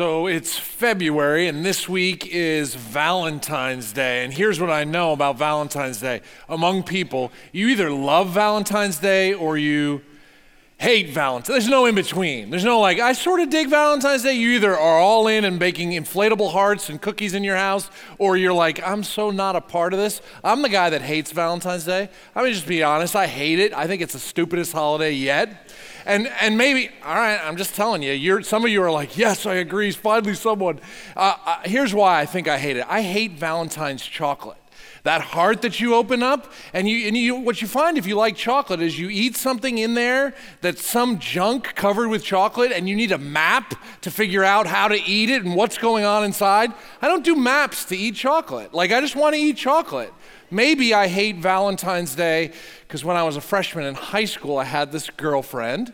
So it's February, and this week is Valentine's Day. And here's what I know about Valentine's Day among people you either love Valentine's Day or you hate Valentine's. There's no in between. There's no like, I sort of dig Valentine's Day. You either are all in and baking inflatable hearts and cookies in your house, or you're like, I'm so not a part of this. I'm the guy that hates Valentine's Day. I mean, just be honest, I hate it. I think it's the stupidest holiday yet. And, and maybe, all right, I'm just telling you, you're, some of you are like, yes, I agree, finally someone. Uh, uh, here's why I think I hate it I hate Valentine's chocolate. That heart that you open up, and, you, and you, what you find if you like chocolate is you eat something in there that's some junk covered with chocolate, and you need a map to figure out how to eat it and what's going on inside. I don't do maps to eat chocolate. Like, I just want to eat chocolate. Maybe I hate Valentine's Day because when I was a freshman in high school, I had this girlfriend.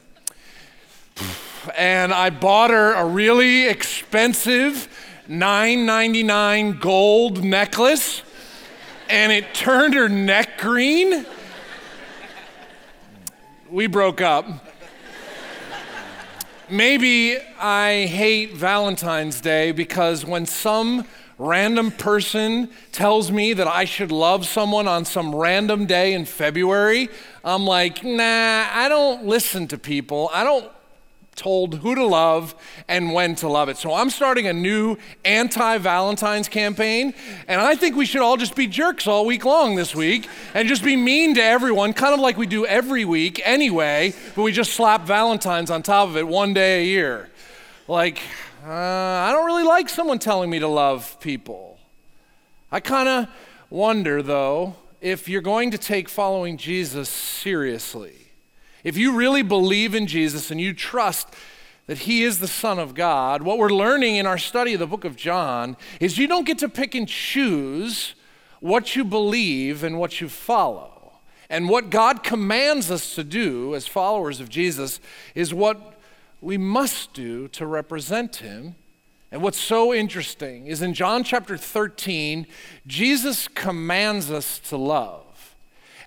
And I bought her a really expensive $9.99 gold necklace, and it turned her neck green. We broke up. Maybe I hate Valentine's Day because when some random person tells me that I should love someone on some random day in February, I'm like, nah, I don't listen to people. I don't told who to love and when to love it. So I'm starting a new anti Valentine's campaign, and I think we should all just be jerks all week long this week and just be mean to everyone, kind of like we do every week anyway, but we just slap Valentine's on top of it one day a year. Like, uh, I don't really like someone telling me to love people. I kind of wonder, though, if you're going to take following Jesus seriously. If you really believe in Jesus and you trust that he is the Son of God, what we're learning in our study of the book of John is you don't get to pick and choose what you believe and what you follow. And what God commands us to do as followers of Jesus is what we must do to represent him. And what's so interesting is in John chapter 13, Jesus commands us to love.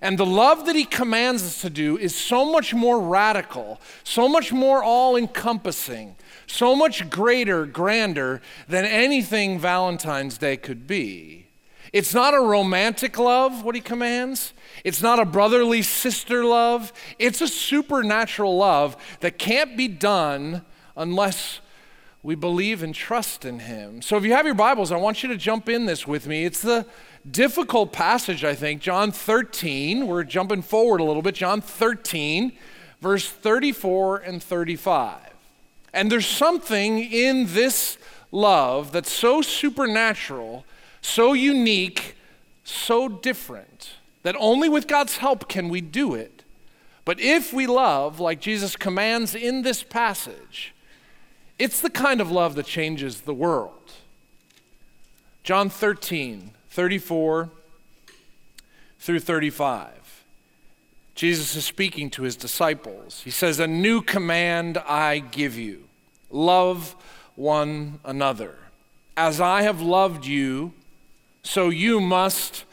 And the love that he commands us to do is so much more radical, so much more all encompassing, so much greater, grander than anything Valentine's Day could be. It's not a romantic love, what he commands. It's not a brotherly sister love. It's a supernatural love that can't be done unless we believe and trust in him. So if you have your Bibles, I want you to jump in this with me. It's the difficult passage, I think. John 13, we're jumping forward a little bit. John 13, verse 34 and 35. And there's something in this love that's so supernatural, so unique, so different that only with God's help can we do it. But if we love, like Jesus commands in this passage, it's the kind of love that changes the world. John 13, 34 through 35. Jesus is speaking to his disciples. He says, A new command I give you love one another. As I have loved you, so you must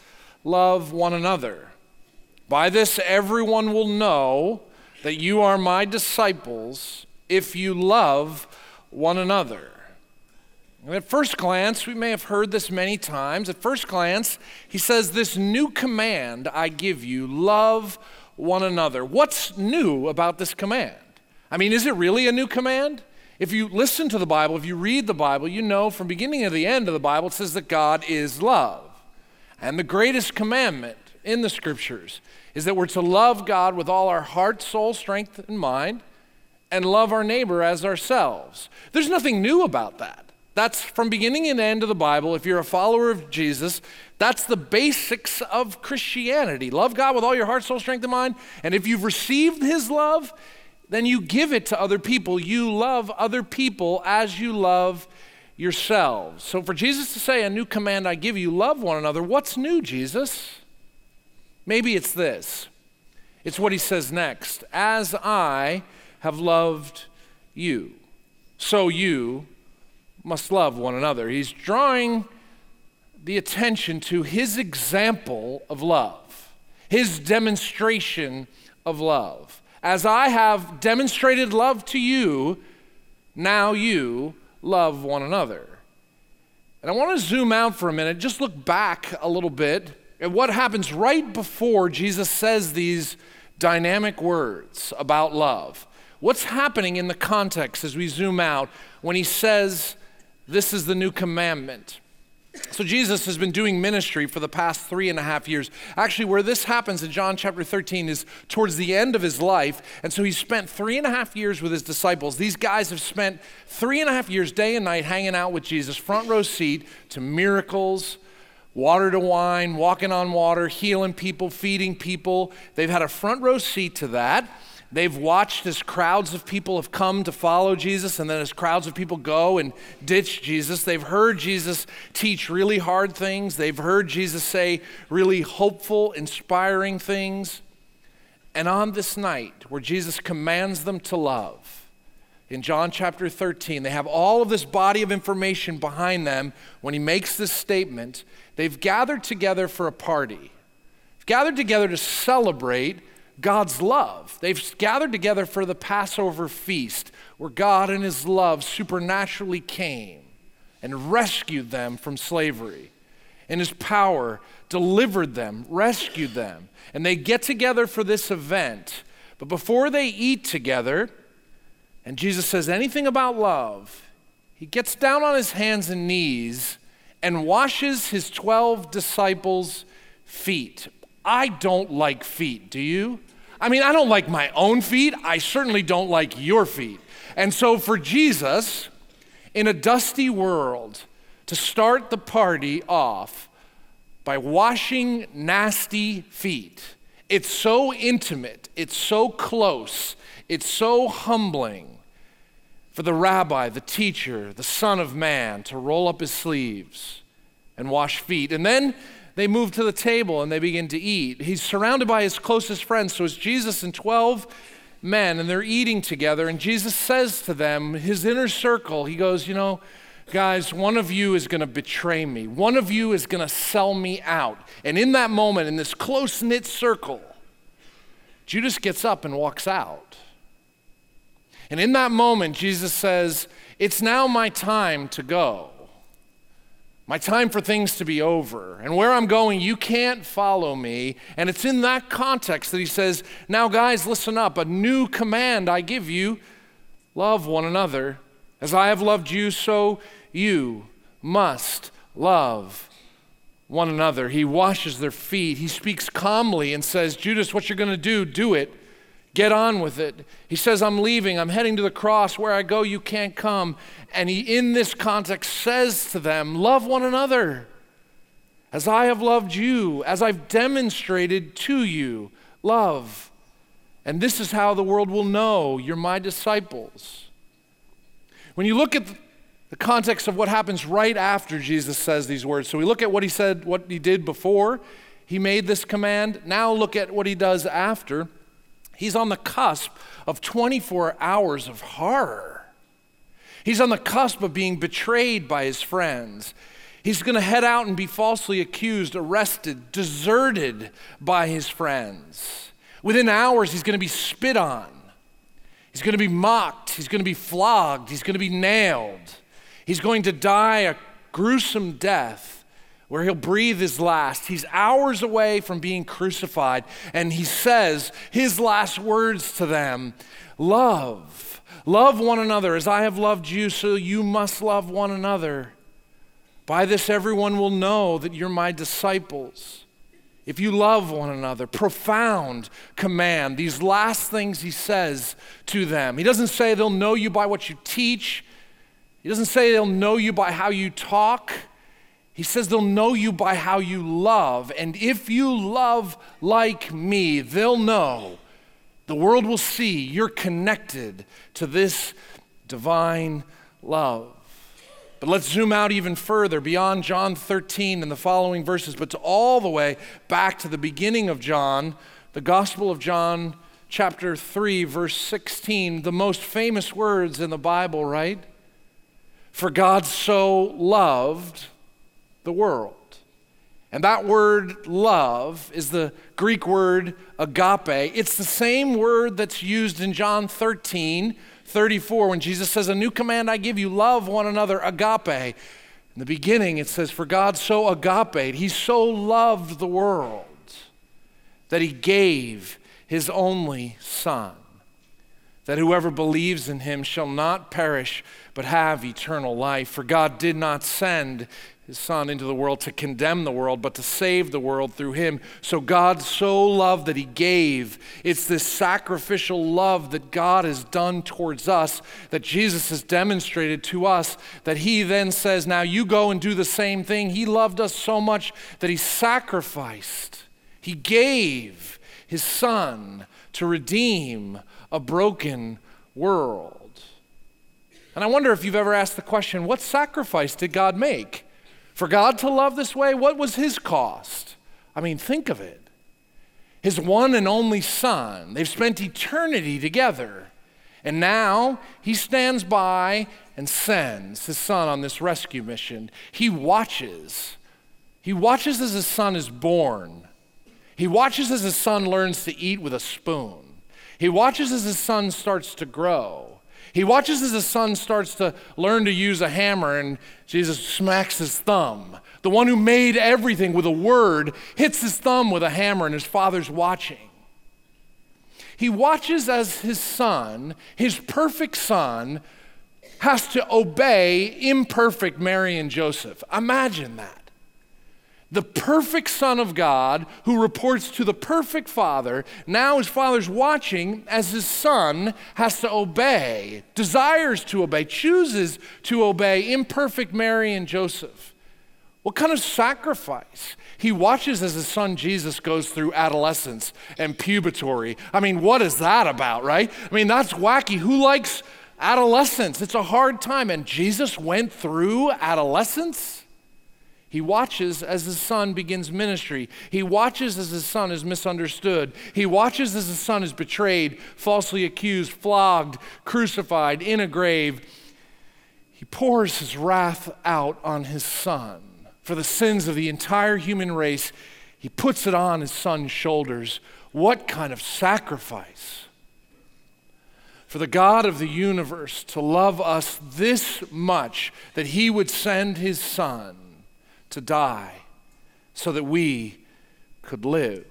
love one another. By this, everyone will know that you are my disciples if you love one another. And at first glance, we may have heard this many times. At first glance, he says, This new command I give you love one another. What's new about this command? I mean, is it really a new command? If you listen to the Bible, if you read the Bible, you know from beginning to the end of the Bible, it says that God is love. And the greatest commandment in the scriptures is that we're to love God with all our heart, soul, strength, and mind, and love our neighbor as ourselves. There's nothing new about that. That's from beginning and end of the Bible. If you're a follower of Jesus, that's the basics of Christianity. Love God with all your heart, soul, strength, and mind. And if you've received his love, then you give it to other people. You love other people as you love yourselves. So for Jesus to say, A new command I give you, love one another, what's new, Jesus? Maybe it's this. It's what he says next. As I have loved you, so you must love one another. He's drawing the attention to his example of love, his demonstration of love. As I have demonstrated love to you, now you love one another. And I want to zoom out for a minute, just look back a little bit at what happens right before Jesus says these dynamic words about love. What's happening in the context as we zoom out when he says, This is the new commandment? So, Jesus has been doing ministry for the past three and a half years. Actually, where this happens in John chapter 13 is towards the end of his life. And so, he spent three and a half years with his disciples. These guys have spent three and a half years, day and night, hanging out with Jesus, front row seat to miracles, water to wine, walking on water, healing people, feeding people. They've had a front row seat to that. They've watched as crowds of people have come to follow Jesus, and then as crowds of people go and ditch Jesus. They've heard Jesus teach really hard things. They've heard Jesus say really hopeful, inspiring things. And on this night, where Jesus commands them to love, in John chapter 13, they have all of this body of information behind them when he makes this statement. They've gathered together for a party, They've gathered together to celebrate God's love. They've gathered together for the Passover feast where God in his love supernaturally came and rescued them from slavery. In his power, delivered them, rescued them. And they get together for this event. But before they eat together, and Jesus says anything about love, he gets down on his hands and knees and washes his 12 disciples' feet. I don't like feet, do you? I mean, I don't like my own feet. I certainly don't like your feet. And so for Jesus, in a dusty world, to start the party off by washing nasty feet, it's so intimate, it's so close, it's so humbling for the rabbi, the teacher, the Son of Man to roll up his sleeves and wash feet. And then they move to the table and they begin to eat. He's surrounded by his closest friends. So it's Jesus and 12 men, and they're eating together. And Jesus says to them, his inner circle, he goes, You know, guys, one of you is going to betray me, one of you is going to sell me out. And in that moment, in this close knit circle, Judas gets up and walks out. And in that moment, Jesus says, It's now my time to go my time for things to be over. And where I'm going, you can't follow me. And it's in that context that he says, Now, guys, listen up. A new command I give you love one another. As I have loved you, so you must love one another. He washes their feet. He speaks calmly and says, Judas, what you're going to do, do it. Get on with it. He says, I'm leaving. I'm heading to the cross. Where I go, you can't come. And he, in this context, says to them, Love one another as I have loved you, as I've demonstrated to you love. And this is how the world will know you're my disciples. When you look at the context of what happens right after Jesus says these words, so we look at what he said, what he did before he made this command. Now look at what he does after. He's on the cusp of 24 hours of horror. He's on the cusp of being betrayed by his friends. He's going to head out and be falsely accused, arrested, deserted by his friends. Within hours, he's going to be spit on. He's going to be mocked. He's going to be flogged. He's going to be nailed. He's going to die a gruesome death where he'll breathe his last. He's hours away from being crucified, and he says his last words to them Love. Love one another as I have loved you, so you must love one another. By this, everyone will know that you're my disciples. If you love one another, profound command. These last things he says to them. He doesn't say they'll know you by what you teach, he doesn't say they'll know you by how you talk. He says they'll know you by how you love. And if you love like me, they'll know. The world will see you're connected to this divine love. But let's zoom out even further beyond John 13 and the following verses, but to all the way back to the beginning of John, the Gospel of John, chapter 3, verse 16, the most famous words in the Bible, right? For God so loved the world. And that word love is the Greek word agape. It's the same word that's used in John 13 34 when Jesus says, A new command I give you love one another, agape. In the beginning, it says, For God so agape, He so loved the world that He gave His only Son, that whoever believes in Him shall not perish but have eternal life. For God did not send his son into the world to condemn the world, but to save the world through him. So God so loved that he gave. It's this sacrificial love that God has done towards us, that Jesus has demonstrated to us, that he then says, Now you go and do the same thing. He loved us so much that he sacrificed, he gave his son to redeem a broken world. And I wonder if you've ever asked the question what sacrifice did God make? For God to love this way, what was his cost? I mean, think of it. His one and only son. They've spent eternity together. And now he stands by and sends his son on this rescue mission. He watches. He watches as his son is born. He watches as his son learns to eat with a spoon. He watches as his son starts to grow. He watches as his son starts to learn to use a hammer, and Jesus smacks his thumb. The one who made everything with a word hits his thumb with a hammer, and his father's watching. He watches as his son, his perfect son, has to obey imperfect Mary and Joseph. Imagine that the perfect Son of God who reports to the perfect Father, now his Father's watching as his Son has to obey, desires to obey, chooses to obey imperfect Mary and Joseph. What kind of sacrifice? He watches as his son Jesus goes through adolescence and pubatory. I mean, what is that about, right? I mean, that's wacky. Who likes adolescence? It's a hard time. And Jesus went through adolescence? He watches as his son begins ministry. He watches as his son is misunderstood. He watches as his son is betrayed, falsely accused, flogged, crucified, in a grave. He pours his wrath out on his son for the sins of the entire human race. He puts it on his son's shoulders. What kind of sacrifice! For the God of the universe to love us this much that he would send his son to die so that we could live.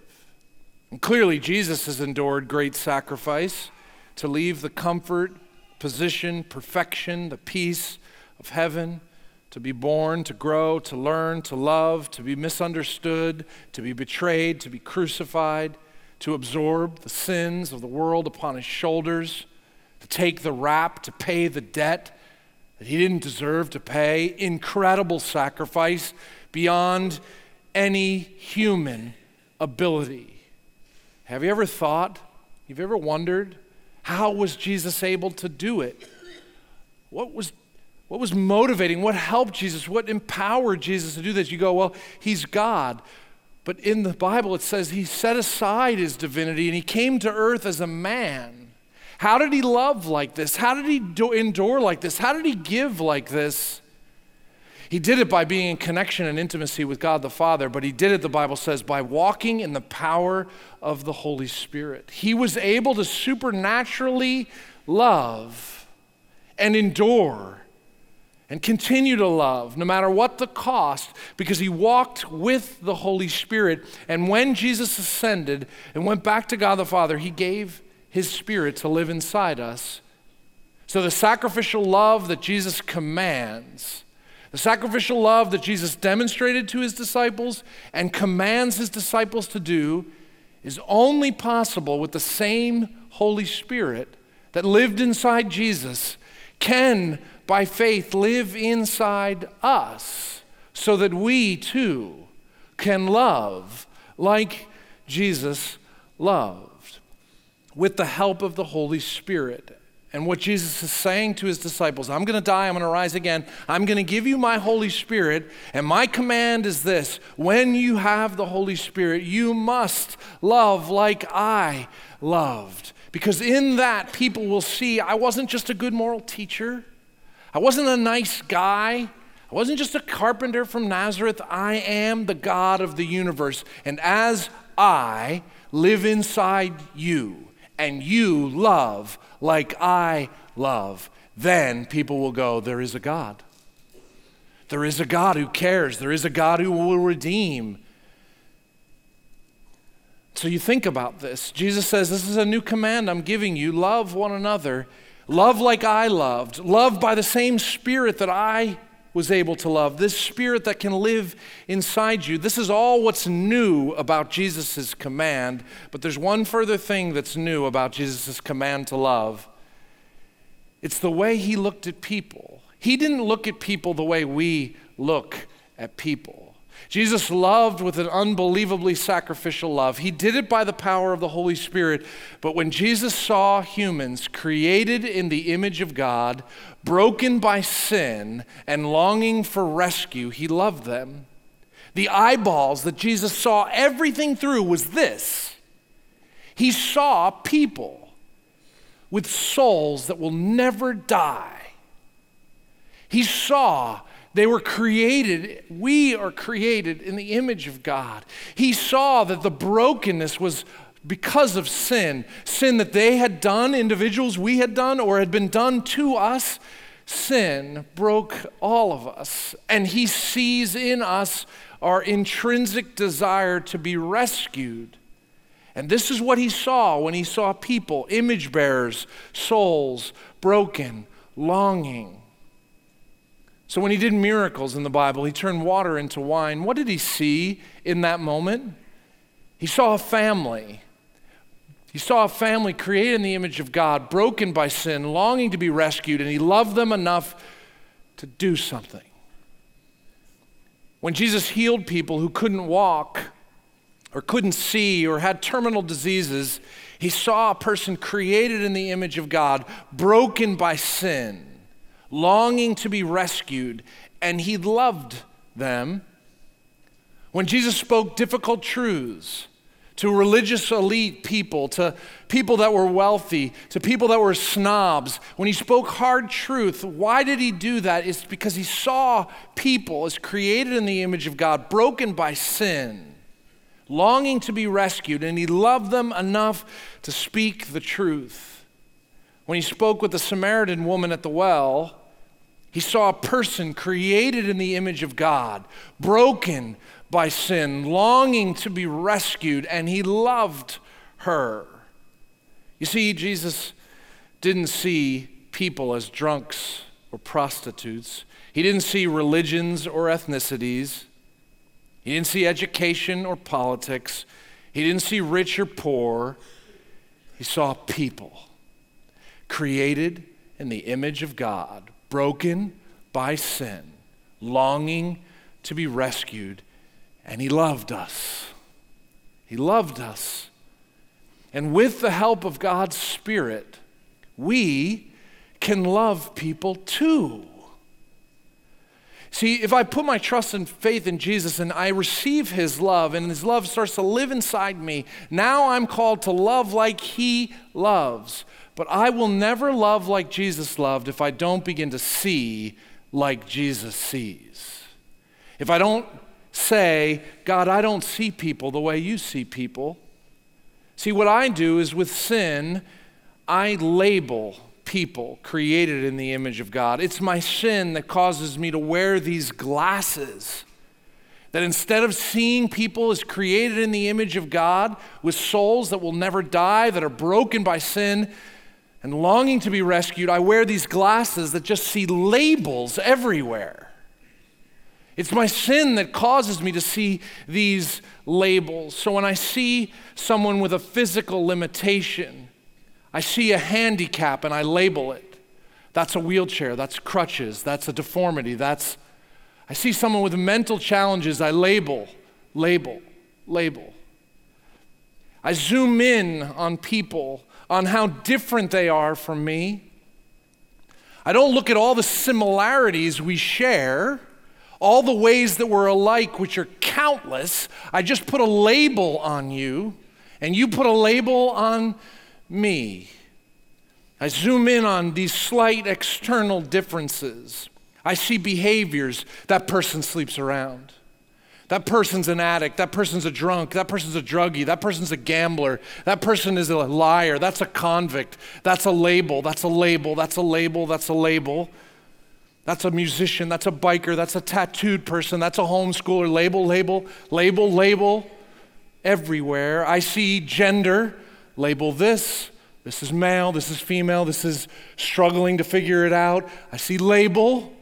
And clearly, Jesus has endured great sacrifice to leave the comfort, position, perfection, the peace of heaven, to be born, to grow, to learn, to love, to be misunderstood, to be betrayed, to be crucified, to absorb the sins of the world upon his shoulders, to take the rap, to pay the debt that he didn't deserve to pay, incredible sacrifice beyond any human ability. Have you ever thought, you've ever wondered, how was Jesus able to do it? What was, what was motivating? What helped Jesus? What empowered Jesus to do this? You go, well, he's God. But in the Bible, it says he set aside his divinity and he came to earth as a man. How did he love like this? How did he do, endure like this? How did he give like this? He did it by being in connection and intimacy with God the Father, but he did it, the Bible says, by walking in the power of the Holy Spirit. He was able to supernaturally love and endure and continue to love no matter what the cost because he walked with the Holy Spirit. And when Jesus ascended and went back to God the Father, he gave his Spirit to live inside us. So, the sacrificial love that Jesus commands, the sacrificial love that Jesus demonstrated to his disciples and commands his disciples to do, is only possible with the same Holy Spirit that lived inside Jesus, can, by faith, live inside us so that we too can love like Jesus loved with the help of the Holy Spirit. And what Jesus is saying to his disciples I'm going to die, I'm going to rise again, I'm going to give you my Holy Spirit, and my command is this when you have the Holy Spirit, you must love like I loved. Because in that, people will see I wasn't just a good moral teacher, I wasn't a nice guy. I wasn't just a carpenter from Nazareth. I am the God of the universe. And as I live inside you, and you love like I love, then people will go, There is a God. There is a God who cares. There is a God who will redeem. So you think about this. Jesus says, This is a new command I'm giving you love one another. Love like I loved. Love by the same spirit that I was able to love. This spirit that can live inside you. This is all what's new about Jesus' command. But there's one further thing that's new about Jesus' command to love it's the way he looked at people. He didn't look at people the way we look at people. Jesus loved with an unbelievably sacrificial love. He did it by the power of the Holy Spirit. But when Jesus saw humans created in the image of God, broken by sin, and longing for rescue, he loved them. The eyeballs that Jesus saw everything through was this He saw people with souls that will never die. He saw they were created, we are created in the image of God. He saw that the brokenness was because of sin, sin that they had done, individuals we had done, or had been done to us. Sin broke all of us, and He sees in us our intrinsic desire to be rescued. And this is what He saw when He saw people, image bearers, souls, broken, longing. So when he did miracles in the Bible, he turned water into wine. What did he see in that moment? He saw a family. He saw a family created in the image of God, broken by sin, longing to be rescued, and he loved them enough to do something. When Jesus healed people who couldn't walk or couldn't see or had terminal diseases, he saw a person created in the image of God, broken by sin longing to be rescued, and he loved them. When Jesus spoke difficult truths to religious elite people, to people that were wealthy, to people that were snobs, when he spoke hard truth, why did he do that? It's because he saw people as created in the image of God, broken by sin, longing to be rescued, and he loved them enough to speak the truth. When he spoke with the Samaritan woman at the well, he saw a person created in the image of God, broken by sin, longing to be rescued, and he loved her. You see, Jesus didn't see people as drunks or prostitutes, he didn't see religions or ethnicities, he didn't see education or politics, he didn't see rich or poor. He saw people created in the image of God, broken by sin, longing to be rescued, and He loved us. He loved us. And with the help of God's Spirit, we can love people too. See, if I put my trust and faith in Jesus and I receive His love and His love starts to live inside me, now I'm called to love like He loves. But I will never love like Jesus loved if I don't begin to see like Jesus sees. If I don't say, God, I don't see people the way you see people. See, what I do is with sin, I label people created in the image of God. It's my sin that causes me to wear these glasses. That instead of seeing people as created in the image of God with souls that will never die, that are broken by sin, and longing to be rescued, I wear these glasses that just see labels everywhere. It's my sin that causes me to see these labels. So when I see someone with a physical limitation, I see a handicap and I label it. That's a wheelchair, that's crutches, that's a deformity, that's. I see someone with mental challenges, I label, label, label. I zoom in on people on how different they are from me. I don't look at all the similarities we share, all the ways that we're alike, which are countless. I just put a label on you, and you put a label on me. I zoom in on these slight external differences. I see behaviors. That person sleeps around. That person's an addict. That person's a drunk. That person's a druggie. That person's a gambler. That person is a liar. That's a convict. That's a label. That's a label. That's a label. That's a label. That's a musician. That's a biker. That's a tattooed person. That's a homeschooler. Label, label, label, label. Everywhere. I see gender. Label this. This is male. This is female. This is struggling to figure it out. I see label.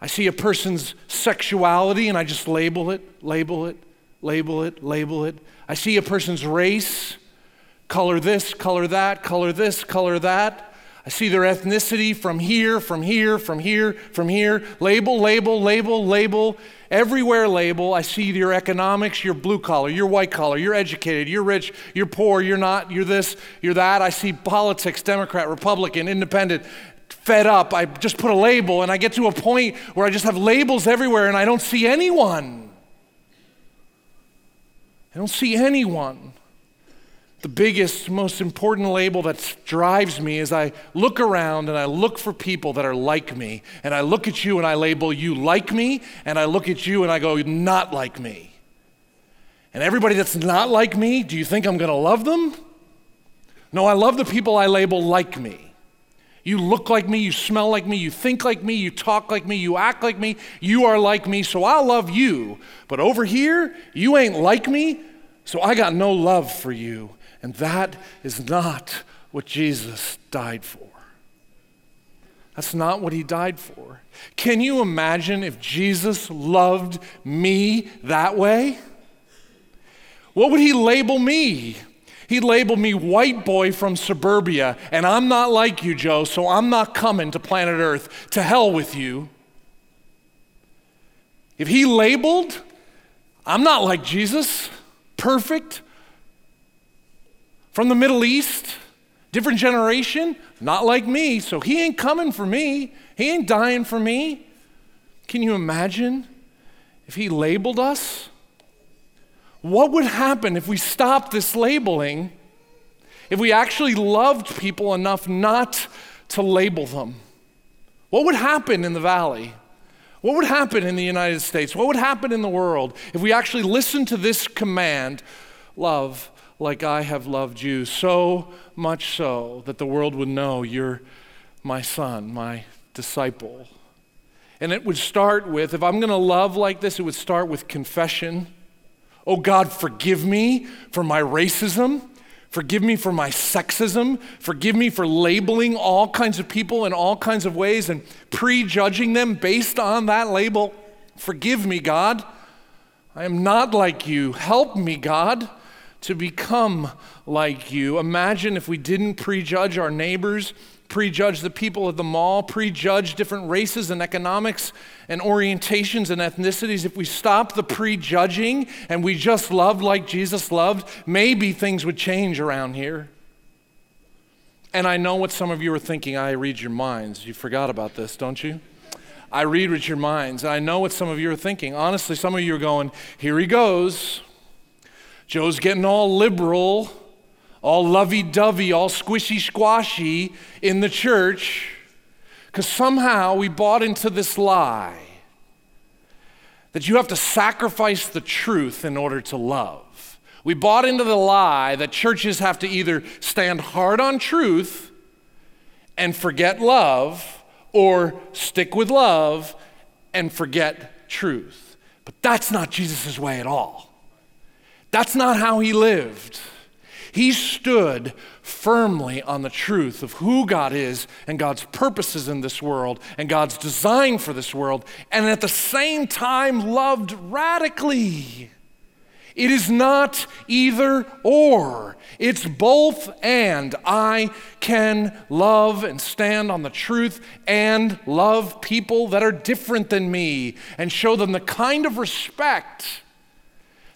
I see a person's sexuality and I just label it, label it, label it, label it. I see a person's race, color this, color that, color this, color that. I see their ethnicity from here, from here, from here, from here. Label, label, label, label. Everywhere label. I see your economics, your blue collar, your white collar, you're educated, you're rich, you're poor, you're not, you're this, you're that. I see politics, Democrat, Republican, independent, fed up. I just put a label, and I get to a point where I just have labels everywhere and I don't see anyone. I don't see anyone. The biggest, most important label that drives me is I look around and I look for people that are like me. And I look at you and I label you like me, and I look at you and I go, not like me. And everybody that's not like me, do you think I'm going to love them? No, I love the people I label like me. You look like me, you smell like me, you think like me, you talk like me, you act like me, you are like me, so I'll love you. But over here, you ain't like me, so I got no love for you. And that is not what Jesus died for. That's not what he died for. Can you imagine if Jesus loved me that way? What would he label me? He labeled me white boy from suburbia, and I'm not like you, Joe, so I'm not coming to planet Earth. To hell with you. If he labeled, I'm not like Jesus, perfect, from the Middle East, different generation, not like me, so he ain't coming for me. He ain't dying for me. Can you imagine if he labeled us? What would happen if we stopped this labeling, if we actually loved people enough not to label them? What would happen in the valley? What would happen in the United States? What would happen in the world if we actually listened to this command love like I have loved you, so much so that the world would know you're my son, my disciple? And it would start with, if I'm going to love like this, it would start with confession Oh God, forgive me for my racism. Forgive me for my sexism. Forgive me for labeling all kinds of people in all kinds of ways and prejudging them based on that label. Forgive me, God. I am not like you. Help me, God, to become like you. Imagine if we didn't prejudge our neighbors prejudge the people at the mall, prejudge different races and economics and orientations and ethnicities, if we stop the prejudging and we just loved like Jesus loved, maybe things would change around here. And I know what some of you are thinking. I read your minds. You forgot about this, don't you? I read with your minds. I know what some of you are thinking. Honestly, some of you are going, here he goes. Joe's getting all liberal all lovey dovey, all squishy squashy in the church because somehow we bought into this lie that you have to sacrifice the truth in order to love. We bought into the lie that churches have to either stand hard on truth and forget love or stick with love and forget truth. But that's not Jesus' way at all. That's not how he lived. He stood firmly on the truth of who God is and God's purposes in this world and God's design for this world, and at the same time loved radically. It is not either or. It's both and. I can love and stand on the truth and love people that are different than me and show them the kind of respect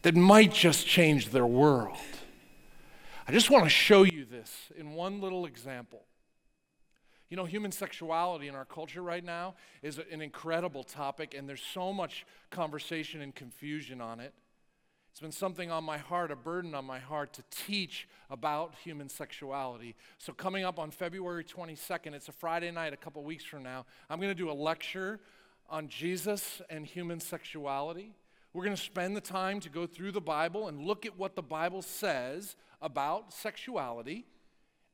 that might just change their world. I just want to show you this in one little example. You know, human sexuality in our culture right now is an incredible topic, and there's so much conversation and confusion on it. It's been something on my heart, a burden on my heart to teach about human sexuality. So, coming up on February 22nd, it's a Friday night, a couple weeks from now, I'm going to do a lecture on Jesus and human sexuality. We're going to spend the time to go through the Bible and look at what the Bible says about sexuality,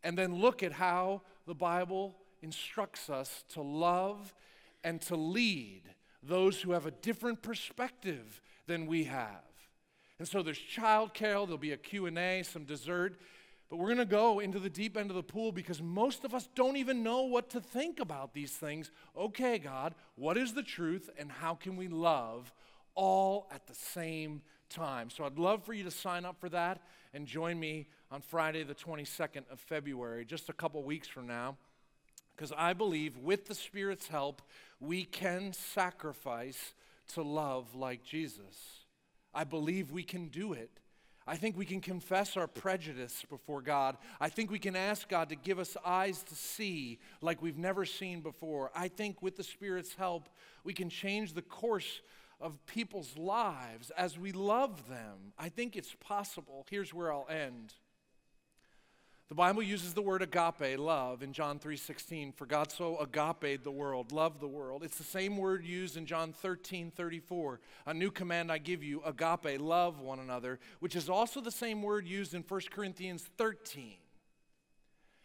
and then look at how the Bible instructs us to love and to lead those who have a different perspective than we have. And so there's childcare, there'll be a Q&A, some dessert, but we're going to go into the deep end of the pool because most of us don't even know what to think about these things. Okay, God, what is the truth and how can we love all at the same time? So I'd love for you to sign up for that and join me on Friday, the 22nd of February, just a couple weeks from now. Because I believe with the Spirit's help, we can sacrifice to love like Jesus. I believe we can do it. I think we can confess our prejudice before God. I think we can ask God to give us eyes to see like we've never seen before. I think with the Spirit's help, we can change the course of people's lives as we love them. I think it's possible. Here's where I'll end. The Bible uses the word agape, love, in John 3:16. For God so agape the world, loved the world. It's the same word used in John 13:34. A new command I give you, agape, love one another, which is also the same word used in 1 Corinthians 13.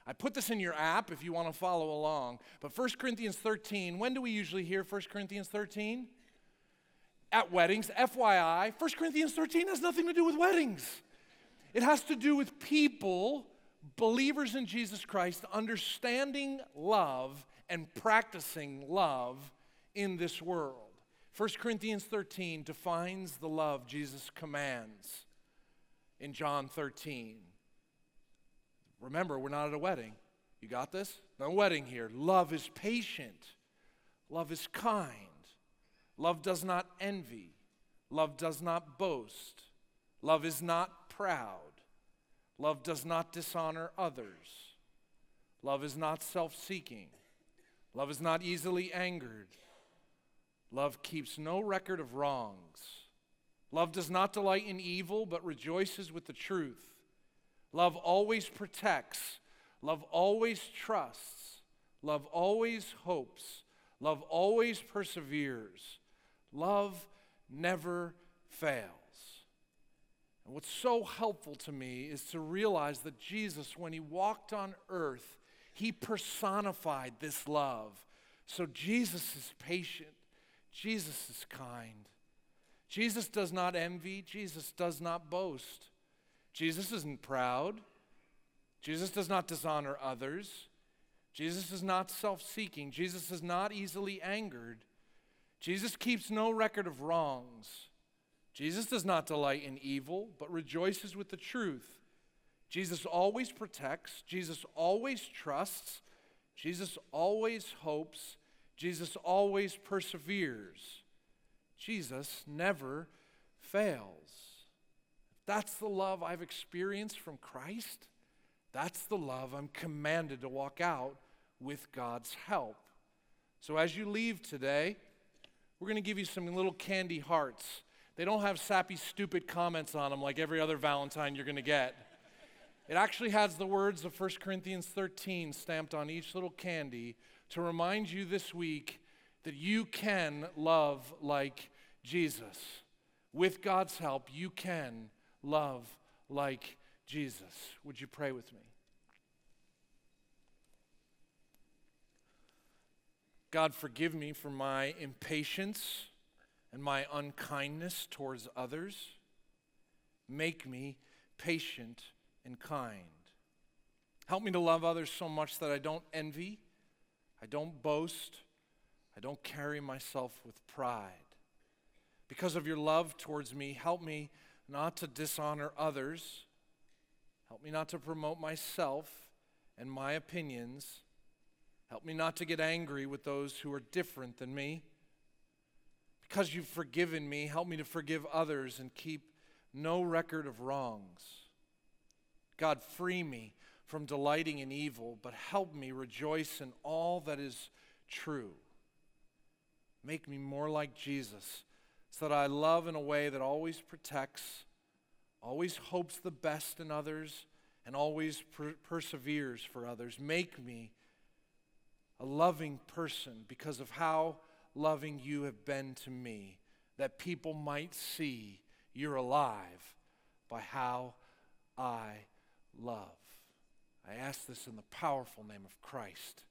I put this in your app if you want to follow along. But 1 Corinthians 13, when do we usually hear 1 Corinthians 13? At weddings. FYI, 1 Corinthians 13 has nothing to do with weddings. It has to do with people believers in Jesus Christ understanding love and practicing love in this world. 1 Corinthians 13 defines the love Jesus commands in John 13. Remember, we're not at a wedding. You got this? No wedding here. Love is patient. Love is kind. Love does not envy. Love does not boast. Love is not proud. Love does not dishonor others. Love is not self seeking. Love is not easily angered. Love keeps no record of wrongs. Love does not delight in evil, but rejoices with the truth. Love always protects. Love always trusts. Love always hopes. Love always perseveres. Love never fails. And what's so helpful to me is to realize that Jesus, when he walked on earth, he personified this love. So Jesus is patient, Jesus is kind. Jesus does not envy, Jesus does not boast. Jesus isn't proud. Jesus does not dishonor others. Jesus is not self seeking. Jesus is not easily angered. Jesus keeps no record of wrongs. Jesus does not delight in evil, but rejoices with the truth. Jesus always protects, Jesus always trusts, Jesus always hopes, Jesus always perseveres. Jesus never fails. That's the love I've experienced from Christ. That's the love I'm commanded to walk out with God's help. So as you leave today, we're going to give you some little candy hearts they don't have sappy, stupid comments on them like every other Valentine you're going to get. It actually has the words of 1 Corinthians 13 stamped on each little candy to remind you this week that you can love like Jesus. With God's help, you can love like Jesus. Would you pray with me? God, forgive me for my impatience and my unkindness towards others. Make me patient and kind. Help me to love others so much that I don't envy, I don't boast, I don't carry myself with pride. Because of your love towards me, help me not to dishonor others. Help me not to promote myself and my opinions. Help me not to get angry with those who are different than me. Because you've forgiven me, help me to forgive others and keep no record of wrongs. God, free me from delighting in evil, but help me rejoice in all that is true. Make me more like Jesus so that I love in a way that always protects, always hopes the best in others, and always per- perseveres for others. Make me a loving person because of how loving you have been to me. that people might see you're alive by how I love. I ask this in the powerful name of Christ.